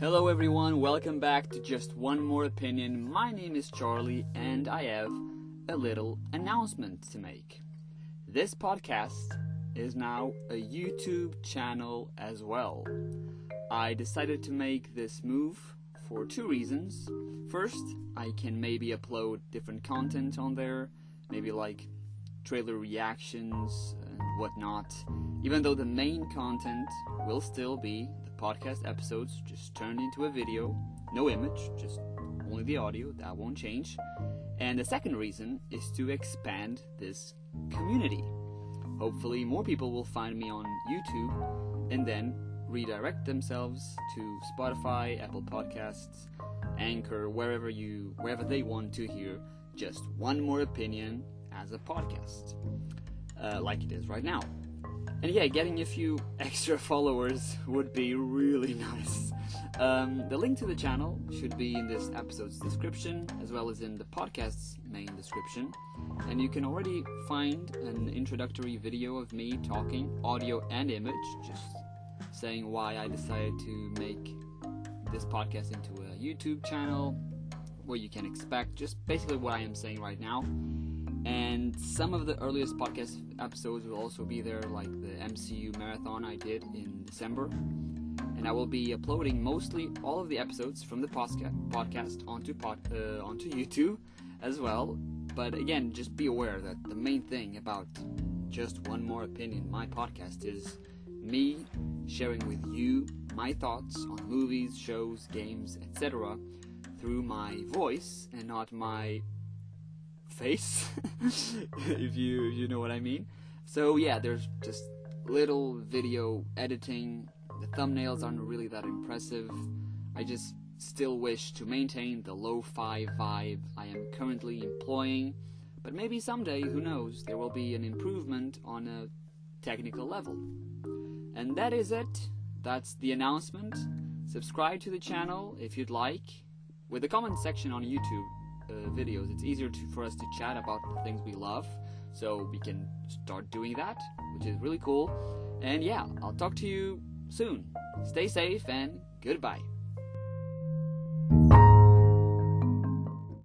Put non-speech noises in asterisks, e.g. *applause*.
Hello, everyone. Welcome back to Just One More Opinion. My name is Charlie, and I have a little announcement to make. This podcast is now a YouTube channel as well. I decided to make this move for two reasons. First, I can maybe upload different content on there, maybe like trailer reactions whatnot, even though the main content will still be the podcast episodes just turned into a video, no image, just only the audio, that won't change. And the second reason is to expand this community. Hopefully, more people will find me on YouTube and then redirect themselves to Spotify, Apple Podcasts, Anchor, wherever you wherever they want to hear just one more opinion as a podcast, uh, like it is right now. And yeah, getting a few *laughs* extra followers would be really *laughs* nice. Um, the link to the channel should be in this episode's description, as well as in the podcast's main description. And you can already find an introductory video of me talking, audio and image, just saying why I decided to make this podcast into a YouTube channel, what you can expect, just basically what I am saying right now and some of the earliest podcast episodes will also be there, like the MCU marathon I did in December. And I will be uploading mostly all of the episodes from the podcast onto pod, uh, onto *laughs* YouTube as well. But again, just be aware that the main thing about just one more opinion, my podcast is me sharing with you my thoughts on movies, shows, games, etc. through my voice and not my face, *laughs* if you if you know what I mean. So yeah, there's just little video editing. The thumbnails aren't really that impressive. I just still wish to maintain the lo-fi vibe I am currently employing, but maybe someday, who knows, there will be an improvement on a technical level. And that is it. That's the announcement. Subscribe to the channel if you'd like, with the comment section on YouTube uh, videos. It's easier to, for us to chat about the things we love, so we can start doing that, which is really cool. And yeah, I'll talk to you soon. Stay safe and goodbye.